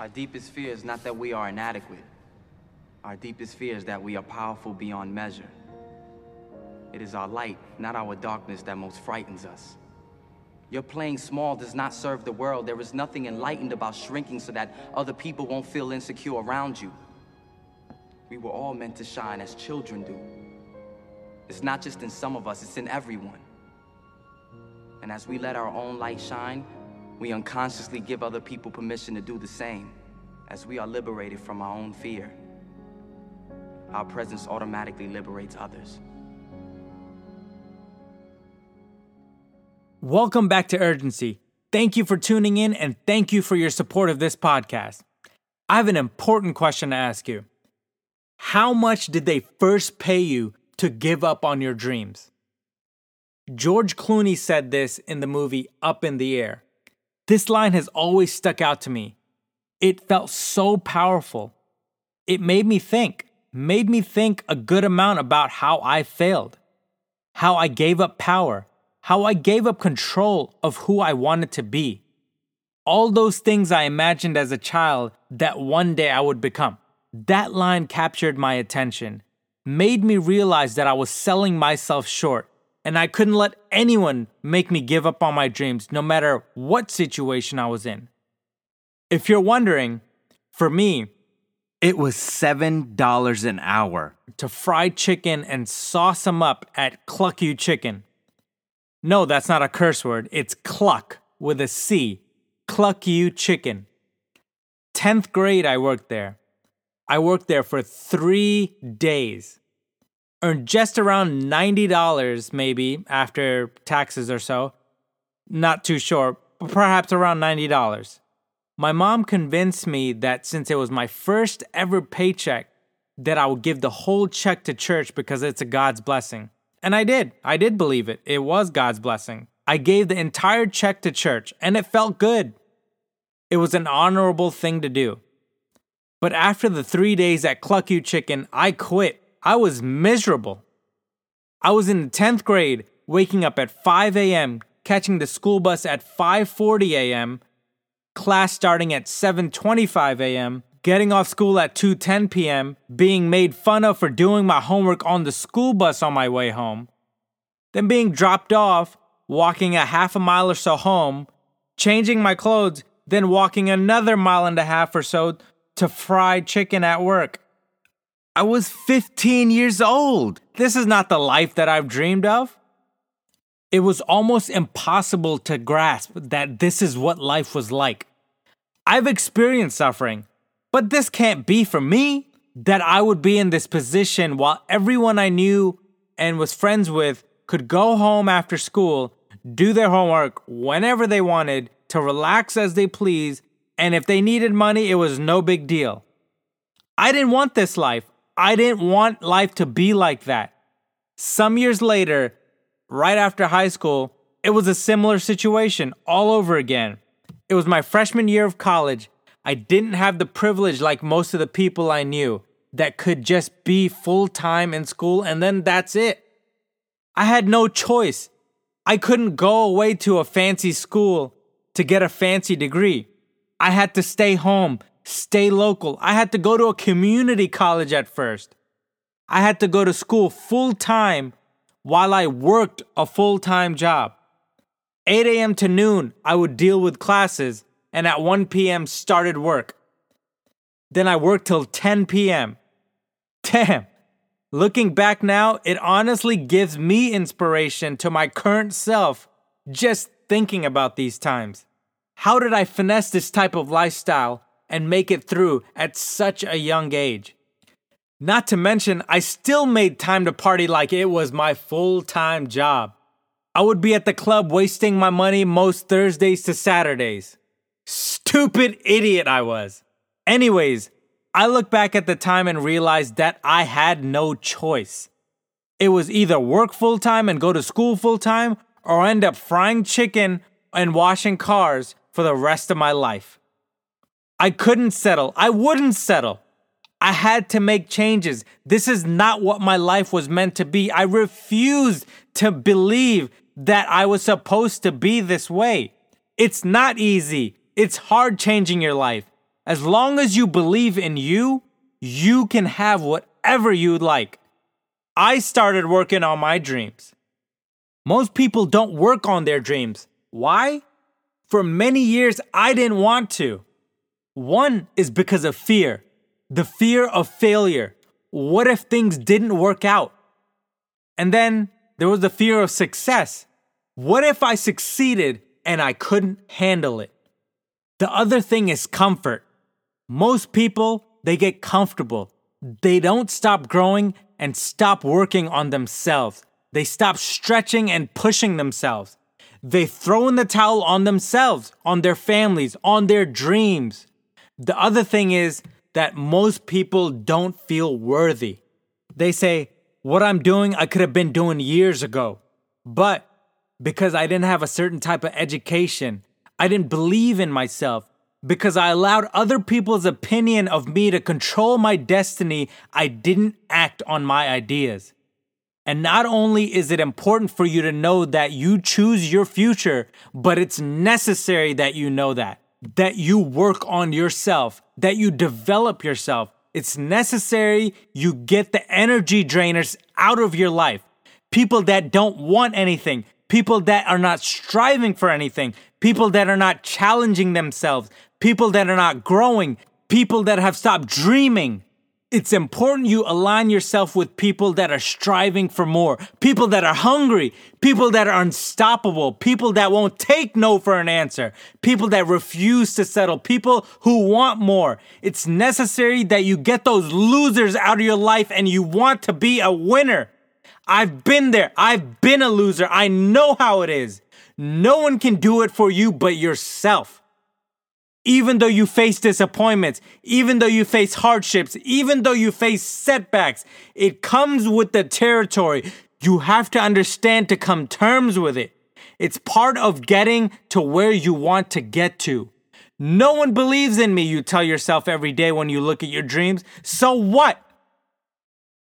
Our deepest fear is not that we are inadequate. Our deepest fear is that we are powerful beyond measure. It is our light, not our darkness, that most frightens us. Your playing small does not serve the world. There is nothing enlightened about shrinking so that other people won't feel insecure around you. We were all meant to shine as children do. It's not just in some of us, it's in everyone. And as we let our own light shine, we unconsciously give other people permission to do the same, as we are liberated from our own fear. Our presence automatically liberates others. Welcome back to Urgency. Thank you for tuning in and thank you for your support of this podcast. I have an important question to ask you. How much did they first pay you to give up on your dreams? George Clooney said this in the movie Up in the Air. This line has always stuck out to me. It felt so powerful. It made me think, made me think a good amount about how I failed, how I gave up power how I gave up control of who I wanted to be. All those things I imagined as a child that one day I would become. That line captured my attention, made me realize that I was selling myself short, and I couldn't let anyone make me give up on my dreams, no matter what situation I was in. If you're wondering, for me, it was $7 an hour to fry chicken and sauce them up at Cluck You Chicken. No, that's not a curse word. It's cluck with a C. Cluck you chicken. 10th grade, I worked there. I worked there for three days. Earned just around $90 maybe after taxes or so. Not too sure, but perhaps around $90. My mom convinced me that since it was my first ever paycheck, that I would give the whole check to church because it's a God's blessing. And I did. I did believe it. It was God's blessing. I gave the entire check to church, and it felt good. It was an honorable thing to do. But after the three days at Cluck You Chicken, I quit. I was miserable. I was in the 10th grade, waking up at 5 a.m., catching the school bus at 5:40 a.m., class starting at 7:25 a.m., getting off school at 2:10 p.m., being made fun of for doing my homework on the school bus on my way home, then being dropped off, walking a half a mile or so home, changing my clothes, then walking another mile and a half or so to fry chicken at work. I was 15 years old. This is not the life that I've dreamed of. It was almost impossible to grasp that this is what life was like. I've experienced suffering. But this can't be for me that I would be in this position while everyone I knew and was friends with could go home after school, do their homework whenever they wanted, to relax as they please, and if they needed money, it was no big deal. I didn't want this life. I didn't want life to be like that. Some years later, right after high school, it was a similar situation all over again. It was my freshman year of college, I didn't have the privilege like most of the people I knew that could just be full time in school and then that's it. I had no choice. I couldn't go away to a fancy school to get a fancy degree. I had to stay home, stay local. I had to go to a community college at first. I had to go to school full time while I worked a full time job. 8 a.m. to noon, I would deal with classes and at 1 p.m. started work. Then I worked till 10 p.m. Damn. Looking back now, it honestly gives me inspiration to my current self just thinking about these times. How did I finesse this type of lifestyle and make it through at such a young age? Not to mention, I still made time to party like it was my full time job. I would be at the club wasting my money most Thursdays to Saturdays. Stupid idiot I was. Anyways, I look back at the time and realize that I had no choice. It was either work full time and go to school full time or end up frying chicken and washing cars for the rest of my life. I couldn't settle. I wouldn't settle. I had to make changes. This is not what my life was meant to be. I refused to believe that I was supposed to be this way. It's not easy. It's hard changing your life. As long as you believe in you, you can have whatever you'd like. I started working on my dreams. Most people don't work on their dreams. Why? For many years, I didn't want to. One is because of fear the fear of failure. What if things didn't work out? And then there was the fear of success. What if I succeeded and I couldn't handle it? The other thing is comfort. Most people, they get comfortable. They don't stop growing and stop working on themselves. They stop stretching and pushing themselves. They throw in the towel on themselves, on their families, on their dreams. The other thing is that most people don't feel worthy. They say, What I'm doing, I could have been doing years ago. But because I didn't have a certain type of education, I didn't believe in myself, because I allowed other people's opinion of me to control my destiny, I didn't act on my ideas. And not only is it important for you to know that you choose your future, but it's necessary that you know that, that you work on yourself, that you develop yourself. It's necessary you get the energy drainers out of your life. People that don't want anything, people that are not striving for anything, people that are not challenging themselves, people that are not growing, people that have stopped dreaming. It's important you align yourself with people that are striving for more, people that are hungry, people that are unstoppable, people that won't take no for an answer, people that refuse to settle, people who want more. It's necessary that you get those losers out of your life and you want to be a winner. I've been there. I've been a loser. I know how it is. No one can do it for you but yourself even though you face disappointments, even though you face hardships, even though you face setbacks, it comes with the territory. You have to understand to come terms with it. It's part of getting to where you want to get to. No one believes in me, you tell yourself every day when you look at your dreams. So what?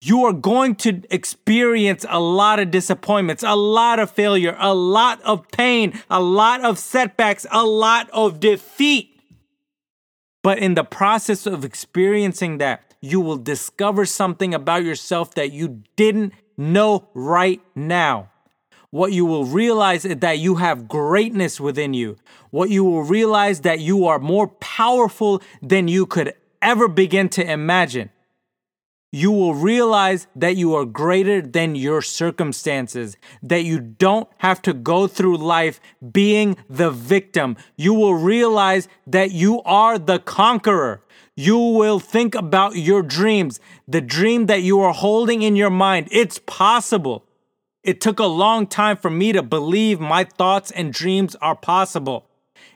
You are going to experience a lot of disappointments, a lot of failure, a lot of pain, a lot of setbacks, a lot of defeat. But in the process of experiencing that, you will discover something about yourself that you didn't know right now. What you will realize is that you have greatness within you. What you will realize that you are more powerful than you could ever begin to imagine you will realize that you are greater than your circumstances, that you don't have to go through life being the victim. You will realize that you are the conqueror. You will think about your dreams, the dream that you are holding in your mind. It's possible. It took a long time for me to believe my thoughts and dreams are possible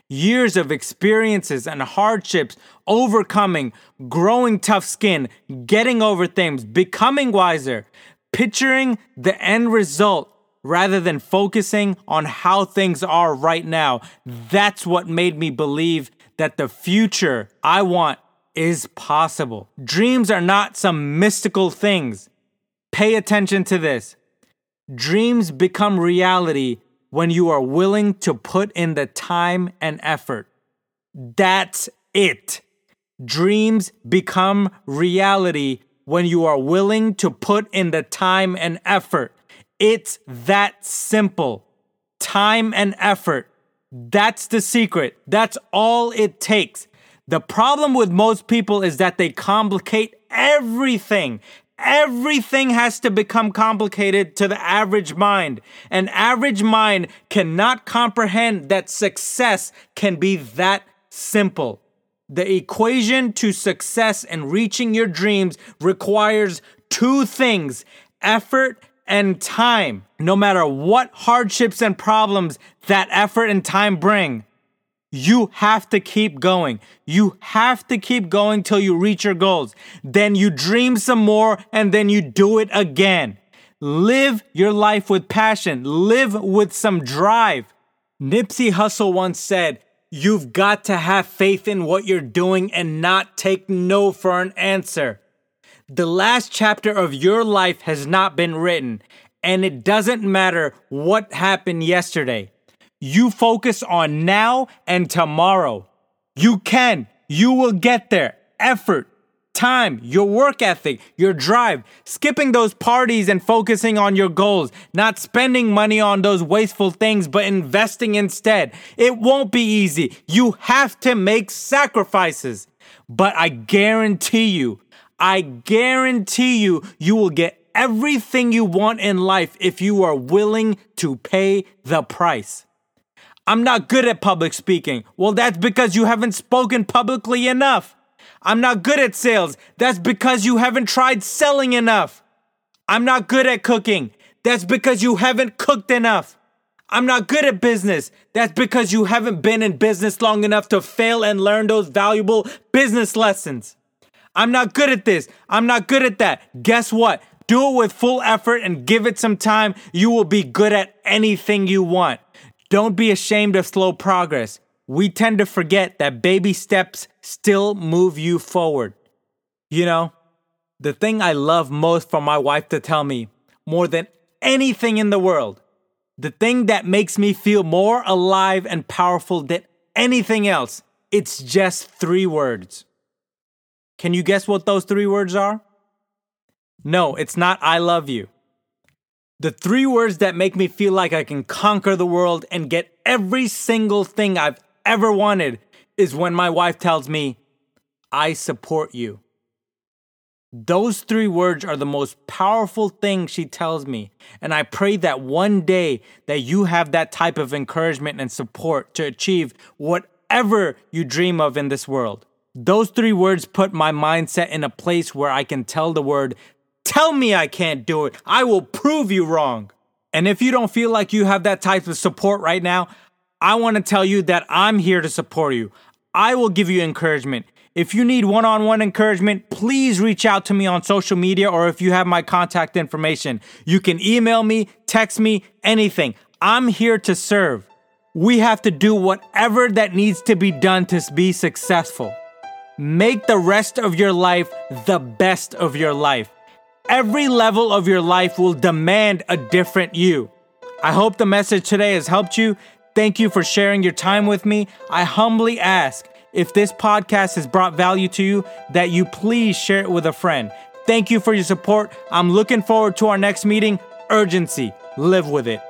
years of experiences and hardships, overcoming, growing tough skin, getting over things, becoming wiser, picturing the end result rather than focusing on how things are right now. That's what made me believe that the future I want is possible. Dreams are not some mystical things. Pay attention to this. Dreams become reality when you are willing to put in the time and effort. That's it. Dreams become reality when you are willing to put in the time and effort. It's that simple. Time and effort. That's the secret. That's all it takes. The problem with most people is that they complicate everything. Everything has to become complicated to the average mind. An average mind cannot comprehend that success can be that simple. The equation to success and reaching your dreams requires two things effort and time. No matter what hardships and problems that effort and time bring, you have to keep going. You have to keep going till you reach your goals. Then you dream some more and then you do it again. Live your life with passion. Live with some drive. Nipsey Hussle once said, You've got to have faith in what you're doing and not take no for an answer. The last chapter of your life has not been written, and it doesn't matter what happened yesterday. You focus on now and tomorrow. You can. You will get there. Effort, time, your work ethic, your drive, skipping those parties and focusing on your goals, not spending money on those wasteful things, but investing instead. It won't be easy. You have to make sacrifices. But I guarantee you, I guarantee you, you will get everything you want in life if you are willing to pay the price. I'm not good at public speaking. Well, that's because you haven't spoken publicly enough. I'm not good at sales. That's because you haven't tried selling enough. I'm not good at cooking. That's because you haven't cooked enough. I'm not good at business. That's because you haven't been in business long enough to fail and learn those valuable business lessons. I'm not good at this. I'm not good at that. Guess what? Do it with full effort and give it some time. You will be good at anything you want. Don't be ashamed of slow progress. We tend to forget that baby steps still move you forward. You know, the thing I love most for my wife to tell me, more than anything in the world, the thing that makes me feel more alive and powerful than anything else, it's just three words. Can you guess what those three words are? No, it's not I love you. The three words that make me feel like I can conquer the world and get every single thing I've ever wanted is when my wife tells me, I support you. Those three words are the most powerful thing she tells me. And I pray that one day that you have that type of encouragement and support to achieve whatever you dream of in this world. Those three words put my mindset in a place where I can tell the word, tell me I can't do it. I will prove you wrong. And if you don't feel like you have that type of support right now, I want to tell you that I'm here to support you. I will give you encouragement. If you need one on one encouragement, please reach out to me on social media or if you have my contact information. You can email me, text me, anything. I'm here to serve. We have to do whatever that needs to be done to be successful. Make the rest of your life the best of your life. Every level of your life will demand a different you. I hope the message today has helped you. Thank you for sharing your time with me. I humbly ask if this podcast has brought value to you, that you please share it with a friend. Thank you for your support. I'm looking forward to our next meeting. Urgency. Live with it.